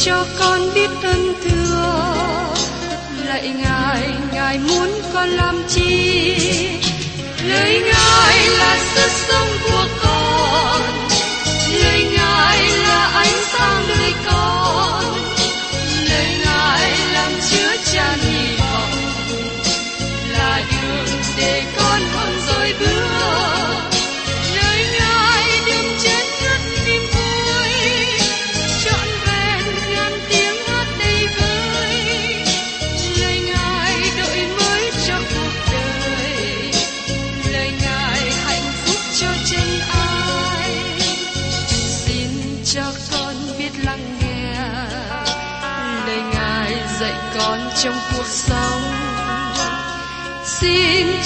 xin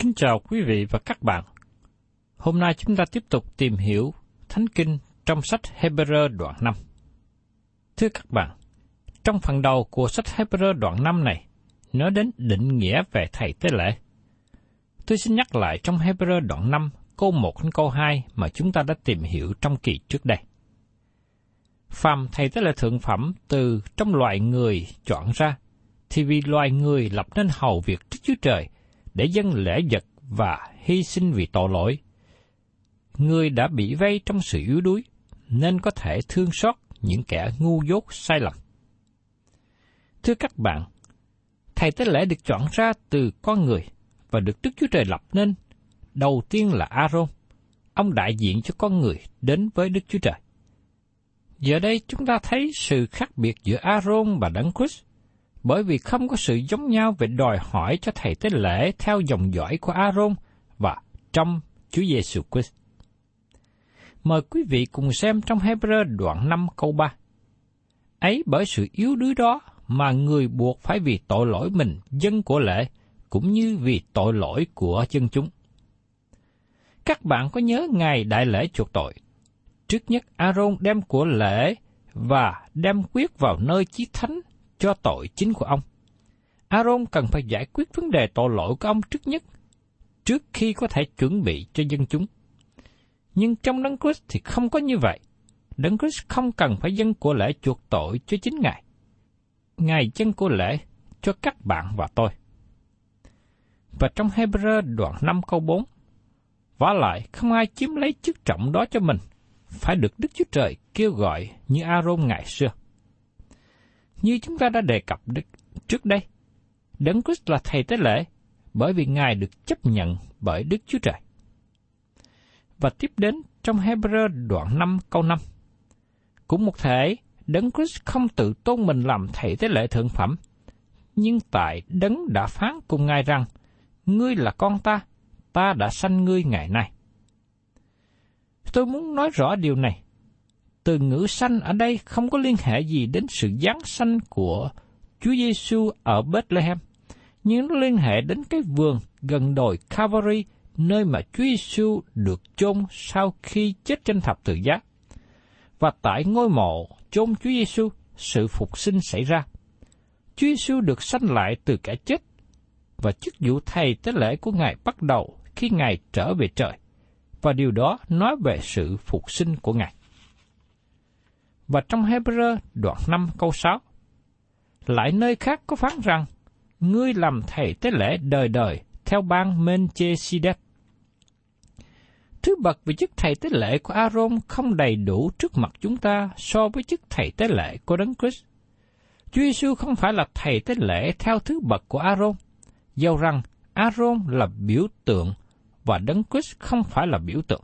Kính chào quý vị và các bạn. Hôm nay chúng ta tiếp tục tìm hiểu Thánh Kinh trong sách Hebrew đoạn 5. Thưa các bạn, trong phần đầu của sách Hebrew đoạn 5 này, nói đến định nghĩa về thầy tế lễ. Tôi xin nhắc lại trong Hebrew đoạn 5 câu 1 đến câu 2 mà chúng ta đã tìm hiểu trong kỳ trước đây. Phàm thầy tế lễ thượng phẩm từ trong loài người chọn ra, thì vì loài người lập nên hầu việc trước Chúa Trời để dâng lễ vật và hy sinh vì tội lỗi. Người đã bị vây trong sự yếu đuối, nên có thể thương xót những kẻ ngu dốt sai lầm. Thưa các bạn, Thầy tế lễ được chọn ra từ con người và được Đức Chúa Trời lập nên. Đầu tiên là Aaron, ông đại diện cho con người đến với Đức Chúa Trời. Giờ đây chúng ta thấy sự khác biệt giữa Aaron và Đấng Christ, bởi vì không có sự giống nhau về đòi hỏi cho thầy tế lễ theo dòng dõi của Aaron và trong Chúa Giêsu Christ. Mời quý vị cùng xem trong Hebrew đoạn 5 câu 3. Ấy bởi sự yếu đuối đó mà người buộc phải vì tội lỗi mình dân của lễ, cũng như vì tội lỗi của dân chúng. Các bạn có nhớ ngày đại lễ chuộc tội? Trước nhất Aaron đem của lễ và đem quyết vào nơi chí thánh cho tội chính của ông. Aaron cần phải giải quyết vấn đề tội lỗi của ông trước nhất, trước khi có thể chuẩn bị cho dân chúng. Nhưng trong Đấng Christ thì không có như vậy. Đấng Christ không cần phải dâng của lễ chuộc tội cho chính Ngài. Ngài dân của lễ cho các bạn và tôi. Và trong Hebrew đoạn 5 câu 4, Vả lại, không ai chiếm lấy chức trọng đó cho mình, phải được Đức Chúa Trời kêu gọi như Aaron ngày xưa. Như chúng ta đã đề cập trước đây, Đấng Christ là thầy tế lễ, bởi vì Ngài được chấp nhận bởi Đức Chúa Trời. Và tiếp đến trong Hebrew đoạn 5 câu 5. Cũng một thể, Đấng Christ không tự tôn mình làm thầy tế lễ thượng phẩm, nhưng tại Đấng đã phán cùng Ngài rằng, Ngươi là con ta, ta đã sanh ngươi ngày nay. Tôi muốn nói rõ điều này. Từ ngữ sanh ở đây không có liên hệ gì đến sự giáng sanh của Chúa Giêsu ở Bethlehem, nhưng nó liên hệ đến cái vườn gần đồi Calvary, nơi mà Chúa Giêsu được chôn sau khi chết trên thập tự giá. Và tại ngôi mộ chôn Chúa Giêsu, sự phục sinh xảy ra. Chúa Giêsu được sanh lại từ kẻ chết, và chức vụ thầy tế lễ của Ngài bắt đầu khi Ngài trở về trời, và điều đó nói về sự phục sinh của Ngài. Và trong Hebrew đoạn 5 câu 6, lại nơi khác có phán rằng, ngươi làm thầy tế lễ đời đời theo ban Melchizedek. Thứ bậc về chức thầy tế lễ của Aaron không đầy đủ trước mặt chúng ta so với chức thầy tế lễ của Đấng Christ. Chúa Giêsu không phải là thầy tế lễ theo thứ bậc của Aaron, dầu rằng Aaron là biểu tượng và Đấng Christ không phải là biểu tượng.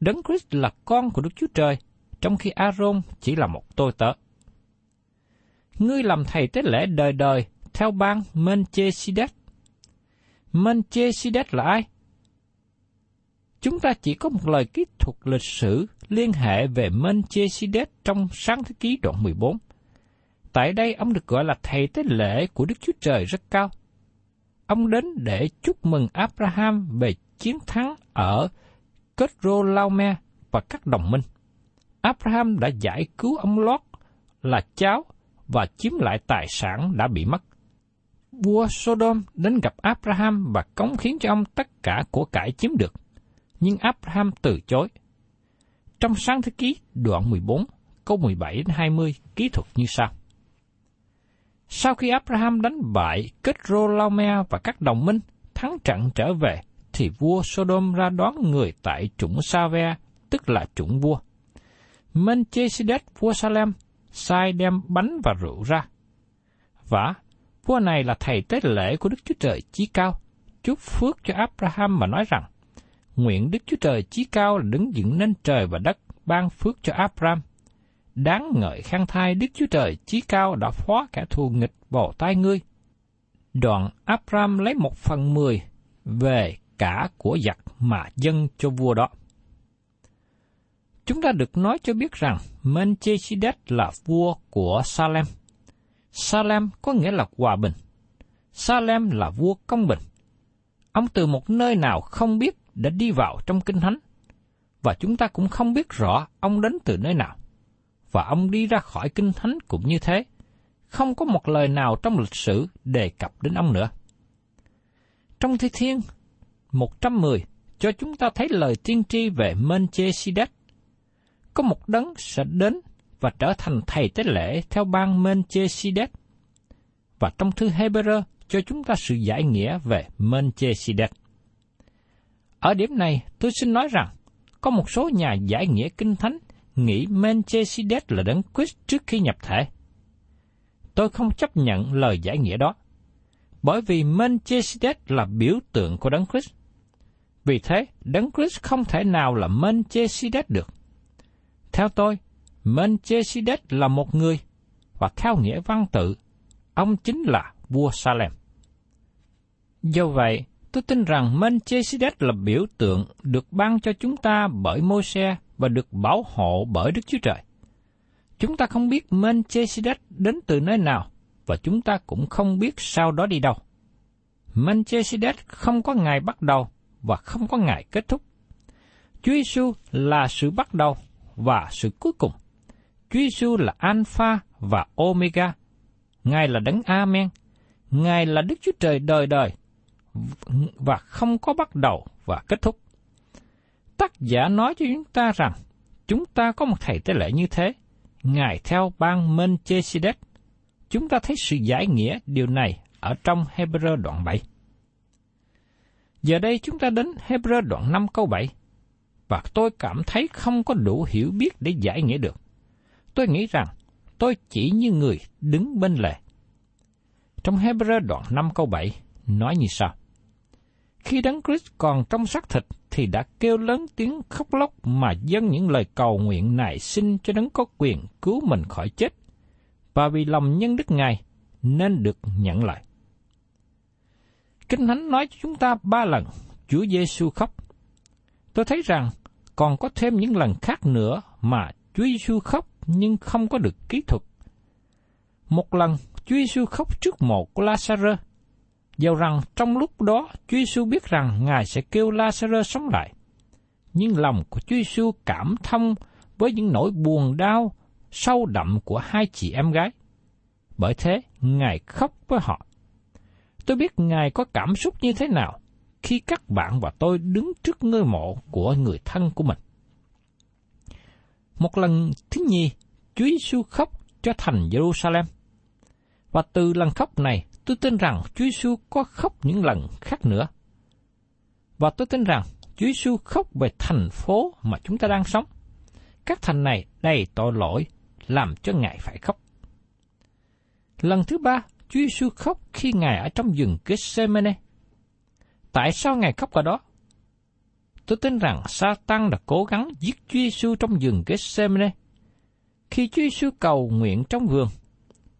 Đấng Christ là con của Đức Chúa Trời, trong khi Aaron chỉ là một tôi tớ. Ngươi làm thầy tế lễ đời đời theo ban Menchesidet. Menchesidet là ai? Chúng ta chỉ có một lời kỹ thuật lịch sử liên hệ về Menchesidet trong sáng thế ký đoạn 14. Tại đây, ông được gọi là thầy tế lễ của Đức Chúa Trời rất cao. Ông đến để chúc mừng Abraham về chiến thắng ở Kedrolaomer và các đồng minh. Abraham đã giải cứu ông Lot là cháu và chiếm lại tài sản đã bị mất. Vua Sodom đến gặp Abraham và cống khiến cho ông tất cả của cải chiếm được. Nhưng Abraham từ chối. Trong sáng thế ký đoạn 14, câu 17 đến 20 kỹ thuật như sau. Sau khi Abraham đánh bại Kedrolaomer và các đồng minh thắng trận trở về, thì vua Sodom ra đón người tại chủng Save, tức là chủng vua. Menchisidet vua Salem sai đem bánh và rượu ra. Và vua này là thầy tế lễ của Đức Chúa Trời Chí Cao, chúc phước cho Abraham và nói rằng, nguyện Đức Chúa Trời Chí Cao là đứng dựng nên trời và đất, ban phước cho Abraham. Đáng ngợi khang thai Đức Chúa Trời Chí Cao đã phó kẻ thù nghịch vào tay ngươi. Đoạn Abraham lấy một phần mười về cả của giặc mà dâng cho vua đó. Chúng ta được nói cho biết rằng Melchizedek là vua của Salem. Salem có nghĩa là hòa bình. Salem là vua công bình. Ông từ một nơi nào không biết đã đi vào trong kinh thánh, và chúng ta cũng không biết rõ ông đến từ nơi nào. Và ông đi ra khỏi kinh thánh cũng như thế, không có một lời nào trong lịch sử đề cập đến ông nữa. Trong Thi Thiên 110 cho chúng ta thấy lời tiên tri về Melchizedek. Có một đấng sẽ đến và trở thành thầy tế lễ theo ban Melchizedek. Và trong thư Hebrew cho chúng ta sự giải nghĩa về Melchizedek. Ở điểm này, tôi xin nói rằng, có một số nhà giải nghĩa kinh thánh nghĩ Melchizedek là đấng Christ trước khi nhập thể. Tôi không chấp nhận lời giải nghĩa đó, bởi vì Melchizedek là biểu tượng của đấng Christ. Vì thế, Đấng Christ không thể nào là Melchizedek được. Theo tôi, Melchizedek là một người, và theo nghĩa văn tự, ông chính là vua Salem. Do vậy, tôi tin rằng Melchizedek là biểu tượng được ban cho chúng ta bởi môi xe và được bảo hộ bởi Đức Chúa Trời. Chúng ta không biết Melchizedek đến từ nơi nào, và chúng ta cũng không biết sau đó đi đâu. Melchizedek không có ngày bắt đầu và không có ngày kết thúc. Chúa Giêsu là sự bắt đầu và sự cuối cùng. Chúa Giêsu là Alpha và Omega. Ngài là đấng Amen. Ngài là Đức Chúa Trời đời đời và không có bắt đầu và kết thúc. Tác giả nói cho chúng ta rằng chúng ta có một thầy tế lễ như thế. Ngài theo ban Melchizedek. Chúng ta thấy sự giải nghĩa điều này ở trong Hebrew đoạn 7. Giờ đây chúng ta đến Hebrew đoạn 5 câu 7, và tôi cảm thấy không có đủ hiểu biết để giải nghĩa được. Tôi nghĩ rằng tôi chỉ như người đứng bên lề. Trong Hebrew đoạn 5 câu 7 nói như sau. Khi Đấng Christ còn trong xác thịt thì đã kêu lớn tiếng khóc lóc mà dâng những lời cầu nguyện này, xin cho Đấng có quyền cứu mình khỏi chết. Và vì lòng nhân đức Ngài nên được nhận lại. Kinh Thánh nói cho chúng ta ba lần Chúa Giêsu khóc. Tôi thấy rằng còn có thêm những lần khác nữa mà Chúa Giêsu khóc nhưng không có được kỹ thuật. Một lần Chúa Giêsu khóc trước mộ của Lazarus. Dầu rằng trong lúc đó Chúa Giêsu biết rằng Ngài sẽ kêu Lazarus sống lại. Nhưng lòng của Chúa Giêsu cảm thông với những nỗi buồn đau sâu đậm của hai chị em gái. Bởi thế, Ngài khóc với họ. Tôi biết Ngài có cảm xúc như thế nào khi các bạn và tôi đứng trước ngôi mộ của người thân của mình. Một lần thứ nhì, Chúa Giêsu khóc cho thành Jerusalem. Và từ lần khóc này, tôi tin rằng Chúa Giêsu có khóc những lần khác nữa. Và tôi tin rằng Chúa Giêsu khóc về thành phố mà chúng ta đang sống. Các thành này đầy tội lỗi, làm cho Ngài phải khóc. Lần thứ ba, Chúa Giêsu khóc khi Ngài ở trong rừng Gethsemane. Tại sao Ngài khóc ở đó? Tôi tin rằng Satan đã cố gắng giết Chúa Giêsu trong vườn Gethsemane. Khi Chúa Giêsu cầu nguyện trong vườn,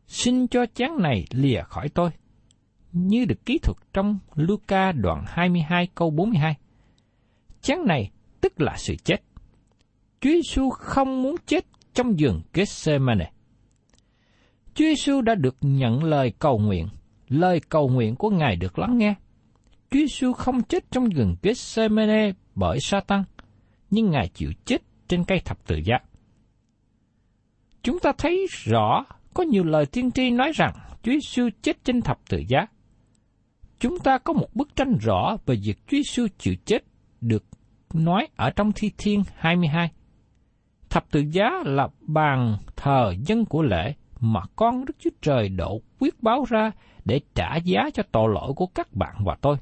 xin cho chán này lìa khỏi tôi, như được ký thuật trong Luca đoạn 22 câu 42. Chán này tức là sự chết. Chúa Giêsu không muốn chết trong vườn Gethsemane. Chúa Giêsu đã được nhận lời cầu nguyện, lời cầu nguyện của Ngài được lắng nghe. Chúa Giêsu không chết trong vườn Gethsemane bởi Satan, nhưng Ngài chịu chết trên cây thập tự giá. Chúng ta thấy rõ có nhiều lời tiên tri nói rằng Chúa Giêsu chết trên thập tự giá. Chúng ta có một bức tranh rõ về việc Chúa Giêsu chịu chết được nói ở trong Thi Thiên 22. Thập tự giá là bàn thờ dân của lễ mà con Đức Chúa Trời độ quyết báo ra để trả giá cho tội lỗi của các bạn và tôi.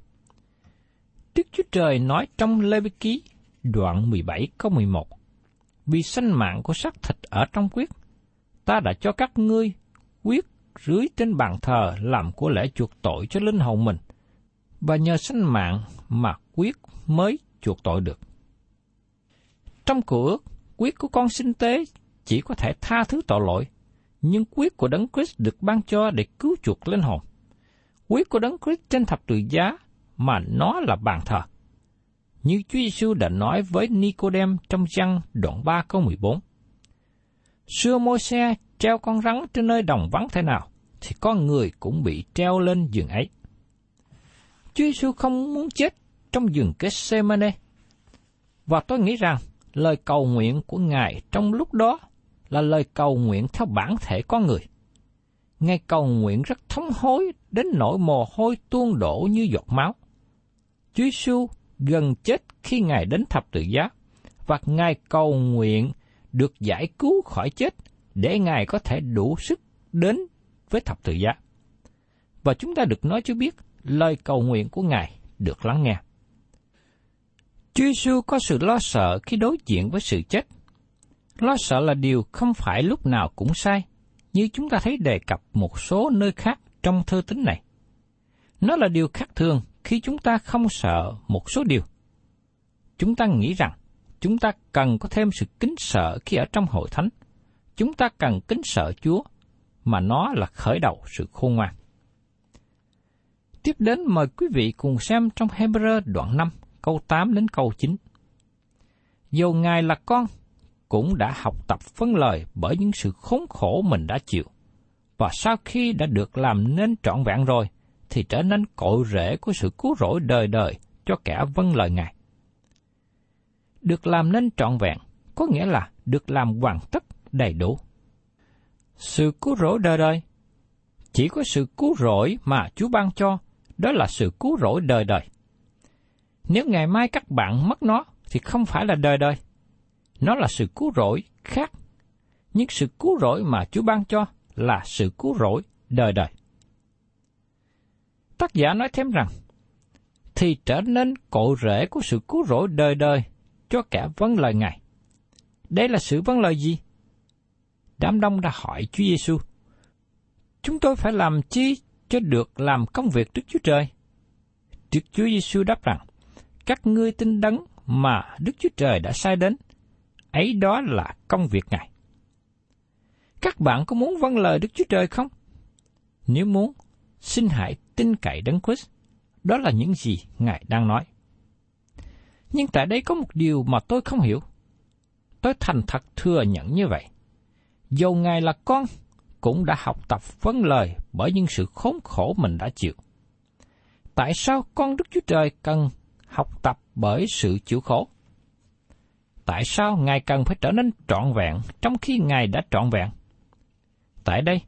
Đức Chúa Trời nói trong Lê Vi Ký đoạn 17 câu 11 Vì sanh mạng của xác thịt ở trong quyết, ta đã cho các ngươi quyết rưới trên bàn thờ làm của lễ chuộc tội cho linh hồn mình, và nhờ sanh mạng mà quyết mới chuộc tội được. Trong cửa, quyết của con sinh tế chỉ có thể tha thứ tội lỗi, nhưng quyết của Đấng Christ được ban cho để cứu chuộc linh hồn. Quyết của Đấng Christ trên thập tự giá mà nó là bàn thờ. Như Chúa Giêsu đã nói với Nicodem trong văn đoạn 3 câu 14. Xưa môi xe treo con rắn trên nơi đồng vắng thế nào, thì con người cũng bị treo lên giường ấy. Chúa Giêsu không muốn chết trong giường Gethsemane. Và tôi nghĩ rằng lời cầu nguyện của Ngài trong lúc đó là lời cầu nguyện theo bản thể con người. Ngài cầu nguyện rất thống hối đến nỗi mồ hôi tuôn đổ như giọt máu. Chúa Giêsu gần chết khi Ngài đến thập tự giá, và Ngài cầu nguyện được giải cứu khỏi chết để Ngài có thể đủ sức đến với thập tự giá. Và chúng ta được nói cho biết lời cầu nguyện của Ngài được lắng nghe. Chúa Giêsu có sự lo sợ khi đối diện với sự chết. Lo sợ là điều không phải lúc nào cũng sai, như chúng ta thấy đề cập một số nơi khác trong thơ tính này. Nó là điều khác thường khi chúng ta không sợ một số điều. Chúng ta nghĩ rằng chúng ta cần có thêm sự kính sợ khi ở trong hội thánh. Chúng ta cần kính sợ Chúa, mà nó là khởi đầu sự khôn ngoan. Tiếp đến mời quý vị cùng xem trong Hebrew đoạn 5, câu 8 đến câu 9. Dù Ngài là con, cũng đã học tập phân lời bởi những sự khốn khổ mình đã chịu. Và sau khi đã được làm nên trọn vẹn rồi, thì trở nên cội rễ của sự cứu rỗi đời đời cho kẻ vâng lời Ngài. Được làm nên trọn vẹn có nghĩa là được làm hoàn tất đầy đủ. Sự cứu rỗi đời đời chỉ có sự cứu rỗi mà Chúa ban cho, đó là sự cứu rỗi đời đời. Nếu ngày mai các bạn mất nó thì không phải là đời đời. Nó là sự cứu rỗi khác. Nhưng sự cứu rỗi mà Chúa ban cho là sự cứu rỗi đời đời. Tác giả nói thêm rằng, thì trở nên cội rễ của sự cứu rỗi đời đời cho cả vấn vâng lời Ngài. Đây là sự vấn lời gì? Đám đông đã hỏi Chúa Giêsu: Chúng tôi phải làm chi cho được làm công việc Đức Chúa Trời? Đức Chúa Giêsu đáp rằng: Các ngươi tin đấng mà Đức Chúa Trời đã sai đến, ấy đó là công việc Ngài. Các bạn có muốn vâng lời Đức Chúa Trời không? Nếu muốn, xin hãy tin cậy Đấng Christ. Đó là những gì Ngài đang nói. Nhưng tại đây có một điều mà tôi không hiểu. Tôi thành thật thừa nhận như vậy. Dầu Ngài là con, cũng đã học tập vấn lời bởi những sự khốn khổ mình đã chịu. Tại sao con Đức Chúa Trời cần học tập bởi sự chịu khổ? Tại sao Ngài cần phải trở nên trọn vẹn trong khi Ngài đã trọn vẹn? Tại đây,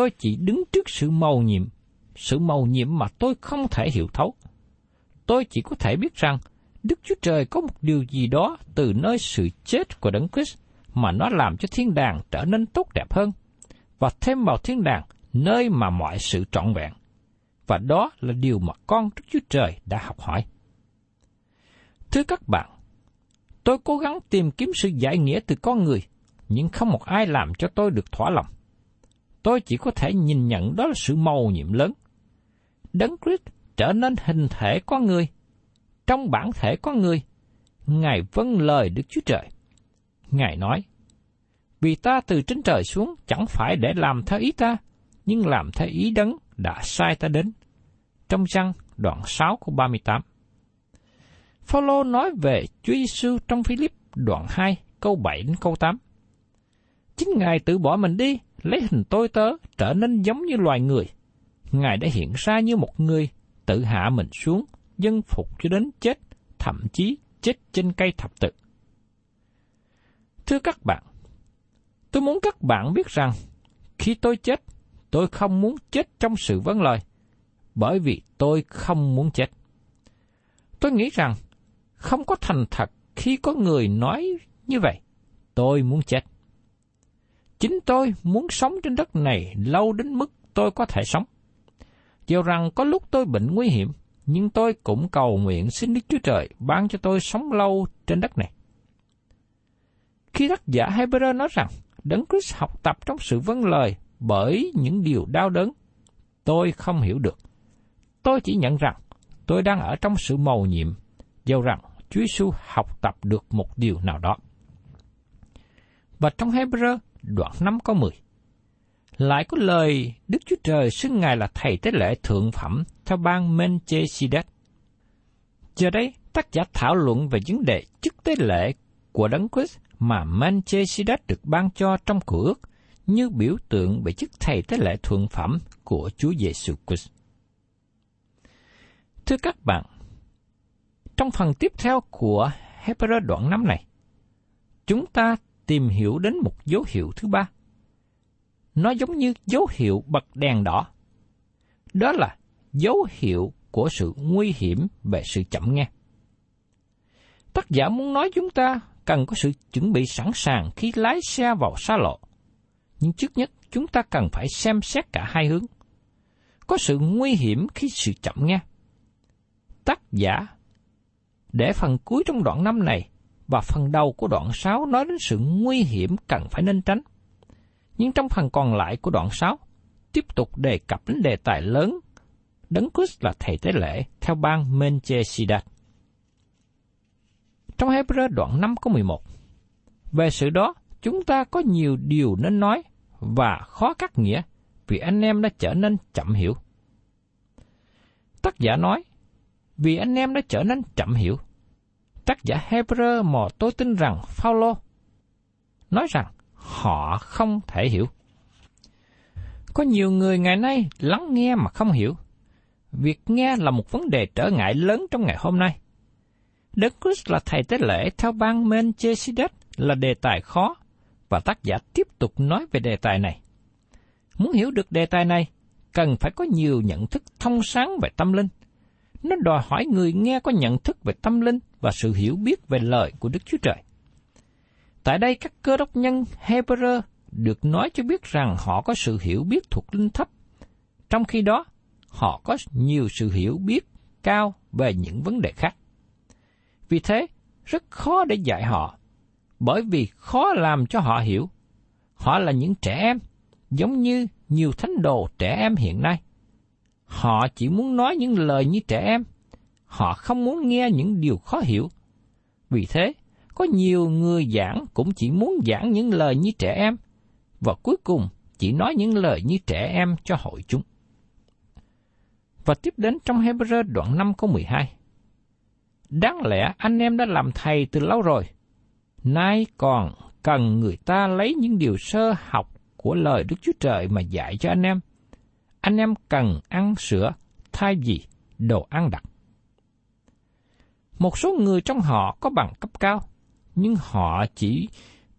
tôi chỉ đứng trước sự mầu nhiệm sự màu nhiệm mà tôi không thể hiểu thấu. tôi chỉ có thể biết rằng Đức Chúa Trời có một điều gì đó từ nơi sự chết của Đấng Christ mà nó làm cho thiên đàng trở nên tốt đẹp hơn và thêm vào thiên đàng nơi mà mọi sự trọn vẹn. Và đó là điều mà con Đức Chúa Trời đã học hỏi. Thưa các bạn, tôi cố gắng tìm kiếm sự giải nghĩa từ con người, nhưng không một ai làm cho tôi được thỏa lòng. Tôi chỉ có thể nhìn nhận đó là sự màu nhiệm lớn. Đấng Christ trở nên hình thể con người. Trong bản thể con người, Ngài vâng lời Đức Chúa Trời. Ngài nói, Vì ta từ trên trời xuống chẳng phải để làm theo ý ta, nhưng làm theo ý đấng đã sai ta đến. Trong răng đoạn 6 của 38 Phaolô nói về Chúa Giêsu trong Philip đoạn 2 câu 7 đến câu 8. Chính Ngài tự bỏ mình đi, lấy hình tôi tớ, trở nên giống như loài người. Ngài đã hiện ra như một người, tự hạ mình xuống, dân phục cho đến chết, thậm chí chết trên cây thập tự. Thưa các bạn, tôi muốn các bạn biết rằng, khi tôi chết, tôi không muốn chết trong sự vấn lời, bởi vì tôi không muốn chết. Tôi nghĩ rằng, không có thành thật khi có người nói như vậy, tôi muốn chết. Chính tôi muốn sống trên đất này lâu đến mức tôi có thể sống. Dù rằng có lúc tôi bệnh nguy hiểm, nhưng tôi cũng cầu nguyện xin Đức Chúa Trời ban cho tôi sống lâu trên đất này. Khi tác giả Hebrew nói rằng Đấng Christ học tập trong sự vâng lời bởi những điều đau đớn, tôi không hiểu được. Tôi chỉ nhận rằng tôi đang ở trong sự mầu nhiệm, dầu rằng Chúa Giêsu học tập được một điều nào đó. Và trong Hebrew đoạn 5 câu 10, lại có lời Đức Chúa Trời xưng Ngài là Thầy Tế lễ Thượng Phẩm theo ban Melchizedek. Giờ đây, tác giả thảo luận về vấn đề chức tế lễ của Đấng Christ mà Melchizedek được ban cho trong cửa ước như biểu tượng về chức Thầy Tế lễ Thượng Phẩm của Chúa Giêsu Christ. Thưa các bạn, trong phần tiếp theo của Hebrew đoạn 5 này, chúng ta tìm hiểu đến một dấu hiệu thứ ba. Nó giống như dấu hiệu bật đèn đỏ. Đó là dấu hiệu của sự nguy hiểm về sự chậm nghe. Tác giả muốn nói chúng ta cần có sự chuẩn bị sẵn sàng khi lái xe vào xa lộ. Nhưng trước nhất, chúng ta cần phải xem xét cả hai hướng. Có sự nguy hiểm khi sự chậm nghe. Tác giả để phần cuối trong đoạn năm này và phần đầu của đoạn 6 nói đến sự nguy hiểm cần phải nên tránh. Nhưng trong phần còn lại của đoạn 6, tiếp tục đề cập đến đề tài lớn, Đấng Christ là thầy tế lễ theo bang Melchizedek. Trong Hebrew đoạn 5 có 11, về sự đó, chúng ta có nhiều điều nên nói và khó cắt nghĩa vì anh em đã trở nên chậm hiểu. Tác giả nói, vì anh em đã trở nên chậm hiểu. Tác giả Hebrew mà tôi tin rằng Phaolô nói rằng họ không thể hiểu. Có nhiều người ngày nay lắng nghe mà không hiểu. Việc nghe là một vấn đề trở ngại lớn trong ngày hôm nay. Đấng Christ là thầy tế lễ theo ban Melchizedek là đề tài khó, và tác giả tiếp tục nói về đề tài này. Muốn hiểu được đề tài này, cần phải có nhiều nhận thức thông sáng về tâm linh. Nó đòi hỏi người nghe có nhận thức về tâm linh và sự hiểu biết về lời của Đức Chúa Trời. Tại đây các cơ đốc nhân Hebrew được nói cho biết rằng họ có sự hiểu biết thuộc linh thấp, trong khi đó họ có nhiều sự hiểu biết cao về những vấn đề khác. Vì thế, rất khó để dạy họ, bởi vì khó làm cho họ hiểu. Họ là những trẻ em, giống như nhiều thánh đồ trẻ em hiện nay. Họ chỉ muốn nói những lời như trẻ em, họ không muốn nghe những điều khó hiểu. Vì thế, có nhiều người giảng cũng chỉ muốn giảng những lời như trẻ em, và cuối cùng chỉ nói những lời như trẻ em cho hội chúng. Và tiếp đến trong Hebrew đoạn 5 câu 12. Đáng lẽ anh em đã làm thầy từ lâu rồi, nay còn cần người ta lấy những điều sơ học của lời Đức Chúa Trời mà dạy cho anh em. Anh em cần ăn sữa thay vì đồ ăn đặc. Một số người trong họ có bằng cấp cao, nhưng họ chỉ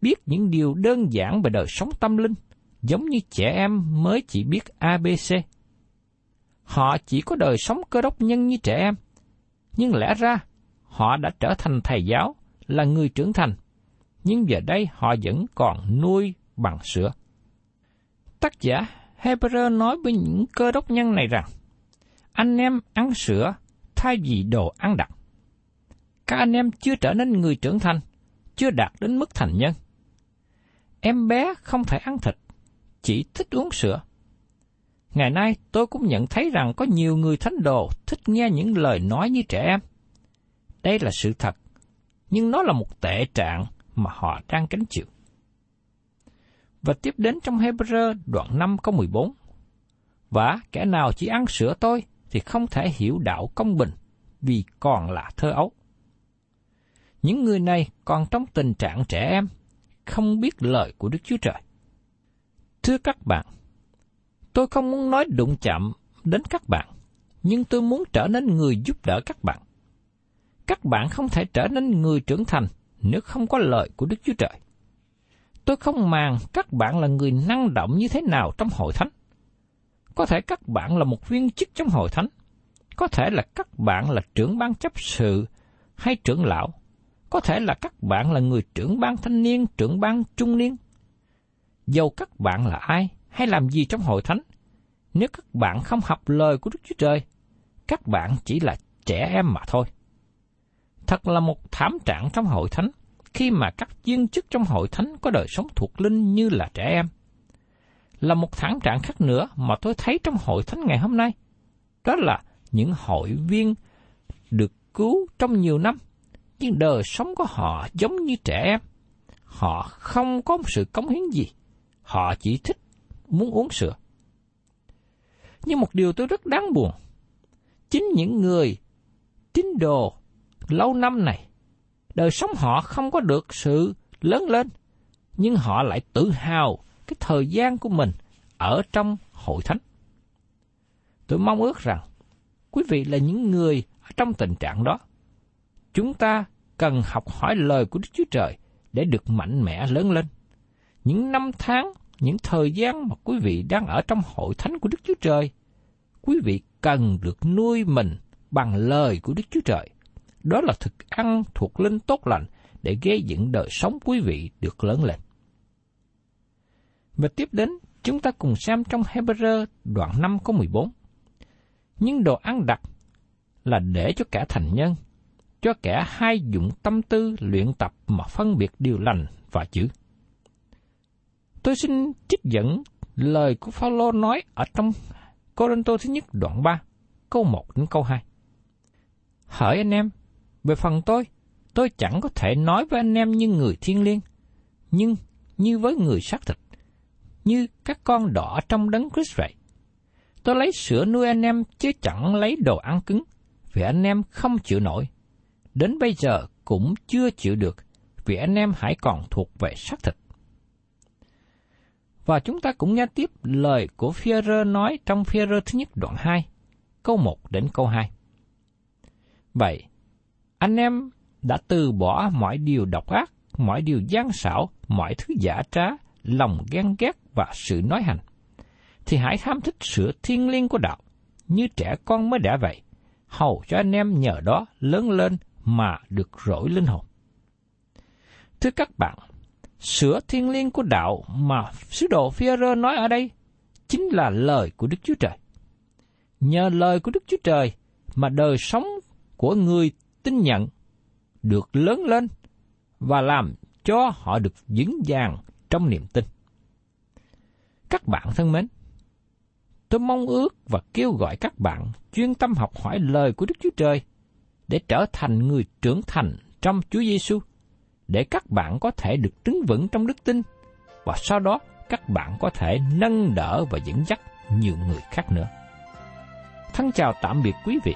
biết những điều đơn giản về đời sống tâm linh, giống như trẻ em mới chỉ biết ABC. Họ chỉ có đời sống cơ đốc nhân như trẻ em, Nhưng lẽ ra, họ đã trở thành thầy giáo, là người trưởng thành, nhưng giờ đây họ vẫn còn nuôi bằng sữa. Tác giả Hebrew nói với những cơ đốc nhân này rằng, anh em ăn sữa thay vì đồ ăn đặc. Các anh em chưa trở nên người trưởng thành, chưa đạt đến mức thành nhân. Em bé không thể ăn thịt, chỉ thích uống sữa. Ngày nay tôi cũng nhận thấy rằng có nhiều người thánh đồ thích nghe những lời nói như trẻ em. Đây là sự thật, nhưng nó là một tệ trạng mà họ đang gánh chịu. Và tiếp đến trong Hebrew đoạn 5 câu 14. Và kẻ nào chỉ ăn sữa tôi thì không thể hiểu đạo công bình vì còn là thơ ấu. Những người này còn trong tình trạng trẻ em, không biết lời của Đức Chúa Trời. Thưa các bạn, tôi không muốn nói đụng chạm đến các bạn, nhưng tôi muốn trở nên người giúp đỡ các bạn. Các bạn không thể trở nên người trưởng thành nếu không có lời của Đức Chúa Trời. Tôi không màng các bạn là người năng động như thế nào trong hội thánh. Có thể các bạn là một viên chức trong hội thánh. Có thể là các bạn là trưởng ban chấp sự hay trưởng lão. Có thể là các bạn là người trưởng ban thanh niên, trưởng ban trung niên. Dầu các bạn là ai hay làm gì trong hội thánh, nếu các bạn không học lời của Đức Chúa Trời, các bạn chỉ là trẻ em mà thôi. Thật là một thảm trạng trong hội thánh khi mà các viên chức trong hội thánh có đời sống thuộc linh như là trẻ em. Là một thảm trạng khác nữa mà tôi thấy trong hội thánh ngày hôm nay. Đó là những hội viên được cứu trong nhiều năm, nhưng đời sống của họ giống như trẻ em. Họ không có sự cống hiến gì, họ chỉ thích muốn uống sữa. Nhưng một điều tôi rất đáng buồn, chính những người tín đồ lâu năm này, đời sống họ không có được sự lớn lên, nhưng họ lại tự hào cái thời gian của mình ở trong hội thánh. Tôi mong ước rằng quý vị là những người ở trong tình trạng đó. Chúng ta cần học hỏi lời của Đức Chúa Trời để được mạnh mẽ lớn lên. Những năm tháng, những thời gian mà quý vị đang ở trong hội thánh của Đức Chúa Trời, quý vị cần được nuôi mình bằng lời của Đức Chúa Trời. Đó là thực ăn thuộc linh tốt lành để gây dựng đời sống quý vị được lớn lên. Và tiếp đến, chúng ta cùng xem trong Hebrew đoạn 5 có 14. Nhưng đồ ăn đặc là để cho cả thành nhân, cho kẻ hai dụng tâm tư luyện tập mà phân biệt điều lành và chữ. Tôi xin trích dẫn lời của Phaolô nói ở trong Corinto thứ nhất đoạn 3, câu 1 đến câu 2. Hỡi anh em, về phần tôi, tôi chẳng có thể nói với anh em như người thiên liêng, nhưng như với người xác thịt, như các con đỏ trong đấng Christ vậy. Tôi lấy sữa nuôi anh em chứ chẳng lấy đồ ăn cứng, vì anh em không chịu nổi. Đến bây giờ cũng chưa chịu được, vì anh em hãy còn thuộc về xác thịt. Và chúng ta cũng nghe tiếp lời của Führer nói trong Führer thứ nhất đoạn 2, câu 1 đến câu 2. Vậy, anh em đã từ bỏ mọi điều độc ác, mọi điều gian xảo, mọi thứ giả trá, lòng ghen ghét và sự nói hành. Thì hãy tham thích sửa thiên liêng của đạo, như trẻ con mới đã vậy, hầu cho anh em nhờ đó lớn lên mà được rỗi linh hồn. Thưa các bạn, sửa thiên liêng của đạo mà sứ đồ Phi-rơ nói ở đây chính là lời của Đức Chúa Trời. Nhờ lời của Đức Chúa Trời mà đời sống của người tin nhận được lớn lên và làm cho họ được vững vàng trong niềm tin. Các bạn thân mến, tôi mong ước và kêu gọi các bạn chuyên tâm học hỏi lời của Đức Chúa Trời để trở thành người trưởng thành trong Chúa Giêsu, để các bạn có thể được đứng vững trong đức tin và sau đó các bạn có thể nâng đỡ và dẫn dắt nhiều người khác nữa. Thân chào tạm biệt quý vị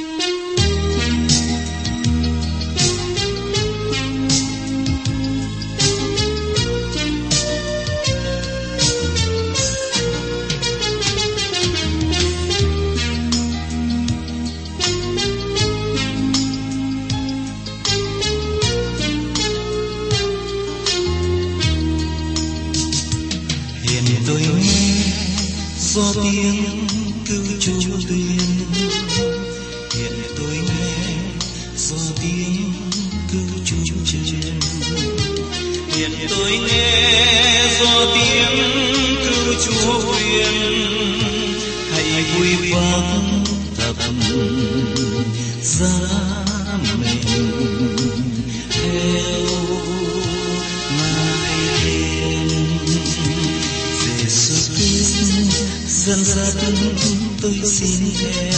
Xin theo.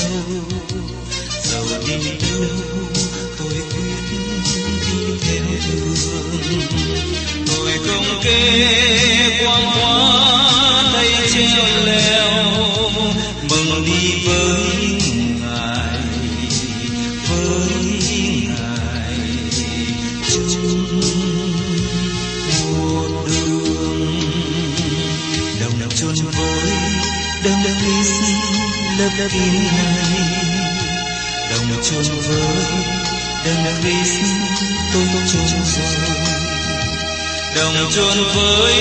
Dầu đi đâu tôi quyết đi theo. Đường tôi không kê quang hóa thay treo leo. Lớp kín này đồng chôn với đấng Christ tôi chôn rồi đồng chôn với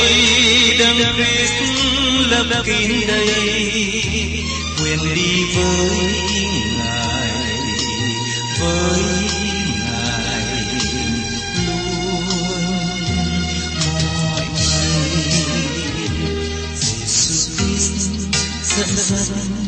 đấng Christ lập kín đây quyền đi với ngài với ngài luôn. Mọi ngày Christ dẫn